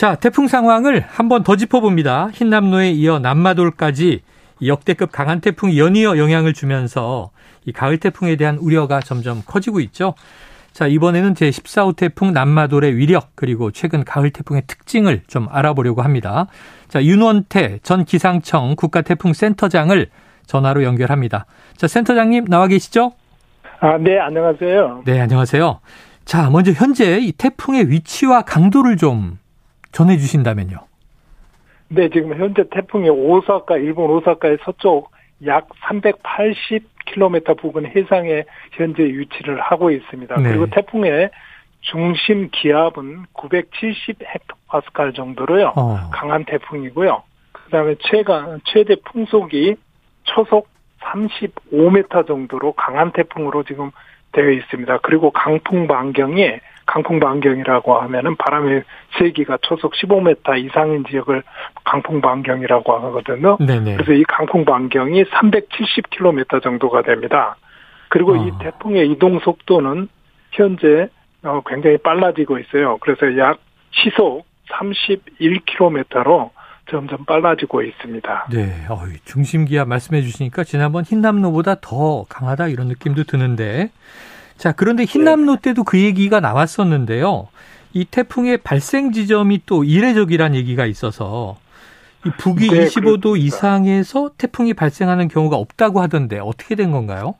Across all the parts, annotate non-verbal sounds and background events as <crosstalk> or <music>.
자, 태풍 상황을 한 번 더 짚어봅니다. 흰남노에 이어 남마돌까지 역대급 강한 태풍이 연이어 영향을 주면서 이 가을 태풍에 대한 우려가 점점 커지고 있죠. 자, 이번에는 제14호 태풍 남마돌의 위력 그리고 최근 가을 태풍의 특징을 좀 알아보려고 합니다. 자, 윤원태 전 기상청 국가태풍센터장을 전화로 연결합니다. 자, 센터장님 나와 계시죠? 아, 네, 안녕하세요. 네, 안녕하세요. 자, 먼저 현재 이 태풍의 위치와 강도를 좀 전해 주신다면요. 네, 지금 현재 태풍이 오사카, 일본 오사카의 서쪽 약 380km 부근 해상에 현재 위치를 하고 있습니다. 네. 그리고 태풍의 중심 기압은 970헥토파스칼 정도로요. 어. 강한 태풍이고요. 그다음에 최가 최대 풍속이 초속 35m 정도로 강한 태풍으로 지금 되어 있습니다. 그리고 강풍 반경이 강풍 반경이라고 하면은 바람의 세기가 초속 15m 이상인 지역을 강풍 반경이라고 하거든요. 네네. 그래서 이 강풍 반경이 370km 정도가 됩니다. 그리고 어. 이 태풍의 이동 속도는 현재 어, 굉장히 빨라지고 있어요. 그래서 약 시속 31km로 점점 빨라지고 있습니다. 네, 어, 중심 기압 말씀해 주시니까 지난번 흰남노보다 더 강하다 이런 느낌도 드는데 자, 그런데 흰남노 네. 때도 그 얘기가 나왔었는데요. 이 태풍의 발생 지점이 또 이례적이란 얘기가 있어서 이 북위 네, 25도 그렇습니다. 이상에서 태풍이 발생하는 경우가 없다고 하던데 어떻게 된 건가요?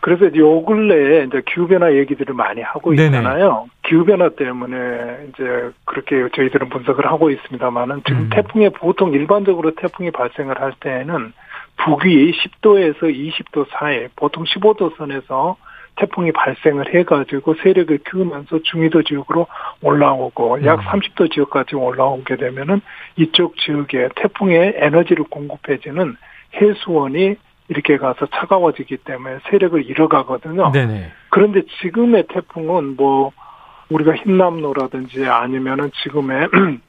그래서 요 근래에 이제 기후변화 얘기들을 많이 하고 있잖아요. 기후변화 때문에 이제 그렇게 저희들은 분석을 하고 있습니다만은 지금 음. 태풍에 보통 일반적으로 태풍이 발생을 할 때에는 북위 10도에서 20도 사이, 보통 15도 선에서 태풍이 발생을 해가지고 세력을 키우면서 중위도 지역으로 올라오고 약 30도 음. 지역까지 올라오게 되면은 이쪽 지역에 태풍의 에너지를 공급해주는 해수원이 이렇게 가서 차가워지기 때문에 세력을 잃어가거든요. 네네. 그런데 지금의 태풍은 뭐 우리가 흰남노라든지 아니면은 지금의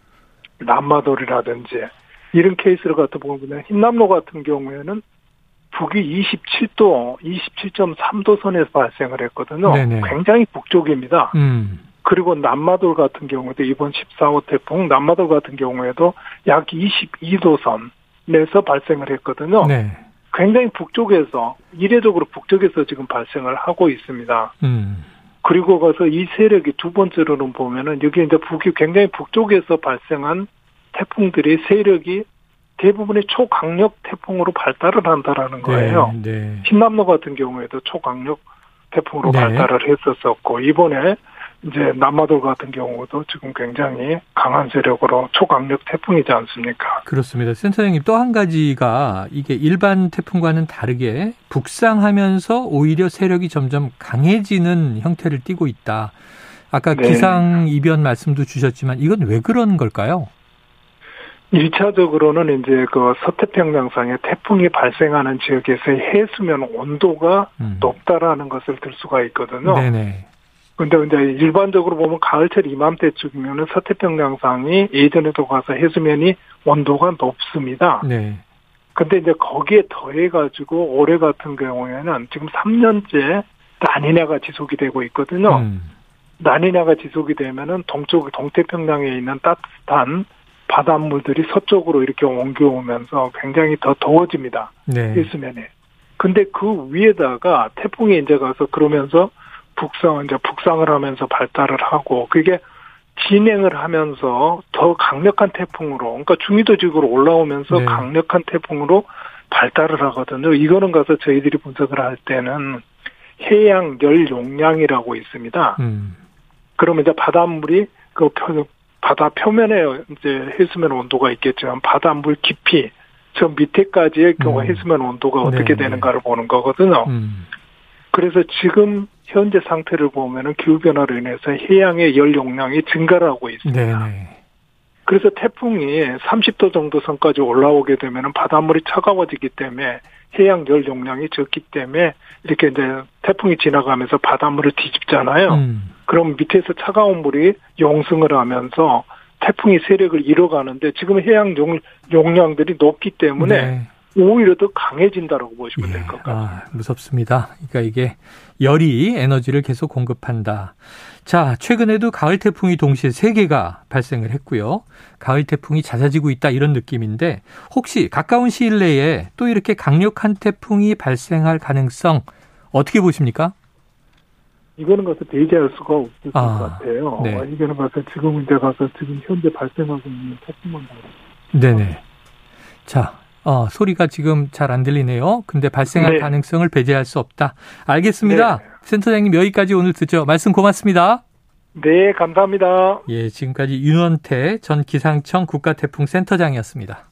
<clears throat> 남마돌이라든지 이런 케이스를 갖다 보면 흰남노 같은 경우에는 북위 27도, 27.3도 선에서 발생을 했거든요. 네네. 굉장히 북쪽입니다. 음. 그리고 남마돌 같은 경우도 이번 14호 태풍 남마돌 같은 경우에도 약 22도 선에서 발생을 했거든요. 네. 굉장히 북쪽에서 이례적으로 북쪽에서 지금 발생을 하고 있습니다. 음. 그리고 가서 이 세력이 두 번째로는 보면은 여기 이제 북이 굉장히 북쪽에서 발생한 태풍들이 세력이 대부분이 초강력 태풍으로 발달을 한다라는 네, 거예요. 네, 네. 흰남노 같은 경우에도 초강력 태풍으로 네. 발달을 했었었고 이번에 이제 남마돌 같은 경우도 지금 굉장히 강한 세력으로 초강력 태풍이지 않습니까? 그렇습니다. 센터장님 또 한 가지가 이게 일반 태풍과는 다르게 북상하면서 오히려 세력이 점점 강해지는 형태를 띠고 있다. 아까 네. 기상 이변 말씀도 주셨지만 이건 왜 그런 걸까요? 1차적으로는 이제 그 서태평양상에 태풍이 발생하는 지역에서의 해수면 온도가 음. 높다라는 것을 들 수가 있거든요. 네네. 근데 이제 일반적으로 보면 가을철 이맘때쯤이면은 서태평양상이 예전에도 가서 해수면이 온도가 높습니다. 네. 근데 이제 거기에 더해가지고 올해 같은 경우에는 지금 3년째 라니냐가 지속이 되고 있거든요. 음. 라니냐가 지속이 되면은 동쪽 동태평양에 있는 따뜻한 바닷물들이 서쪽으로 이렇게 옮겨오면서 굉장히 더 더워집니다. 네. 일수면에. 근데 그 위에다가 태풍이 이제 가서 그러면서 북상 이제 북상을 하면서 발달을 하고 그게 진행을 하면서 더 강력한 태풍으로 그러니까 중위도 지역으로 올라오면서 네. 강력한 태풍으로 발달을 하거든요. 이거는 가서 저희들이 분석을 할 때는 해양 열 용량이라고 있습니다. 음. 그러면 이제 바닷물이 그 바다 표면에 이제 해수면 온도가 있겠지만 바닷물 깊이 저 밑에까지의 경우 음. 해수면 온도가 어떻게 네 되는가를 보는 거거든요. 음. 그래서 지금 현재 상태를 보면은 기후 변화로 인해서 해양의 열 용량이 증가를 하고 있습니다. 네네. 그래서 태풍이 30도 정도 선까지 올라오게 되면은 바닷물이 차가워지기 때문에 해양 열 용량이 적기 때문에 이렇게 이제 태풍이 지나가면서 바닷물을 뒤집잖아요. 음. 그럼 밑에서 차가운 물이 용승을 하면서 태풍이 세력을 잃어가는데 지금 해양 용, 용량들이 높기 때문에 네. 오히려 더 강해진다라고 보시면 예. 될것 같아요. 아, 무섭습니다. 그러니까 이게 열이 에너지를 계속 공급한다. 자, 최근에도 가을 태풍이 동시에 세 개가 발생을 했고요. 가을 태풍이 잦아지고 있다 이런 느낌인데 혹시 가까운 시일 내에 또 이렇게 강력한 태풍이 발생할 가능성 어떻게 보십니까? 이거는 가서 배제할 수가 없을 아, 것 같아요. 네. 이거는 가서 지금 이제 가서 지금 현재 발생하고 있는 태풍만 네네. 자, 어, 소리가 지금 잘 안 들리네요. 근데 발생할 네. 가능성을 배제할 수 없다. 알겠습니다. 네. 센터장님 여기까지 오늘 듣죠. 말씀 고맙습니다. 네, 감사합니다. 예, 지금까지 윤원태 전 기상청 국가태풍센터장이었습니다.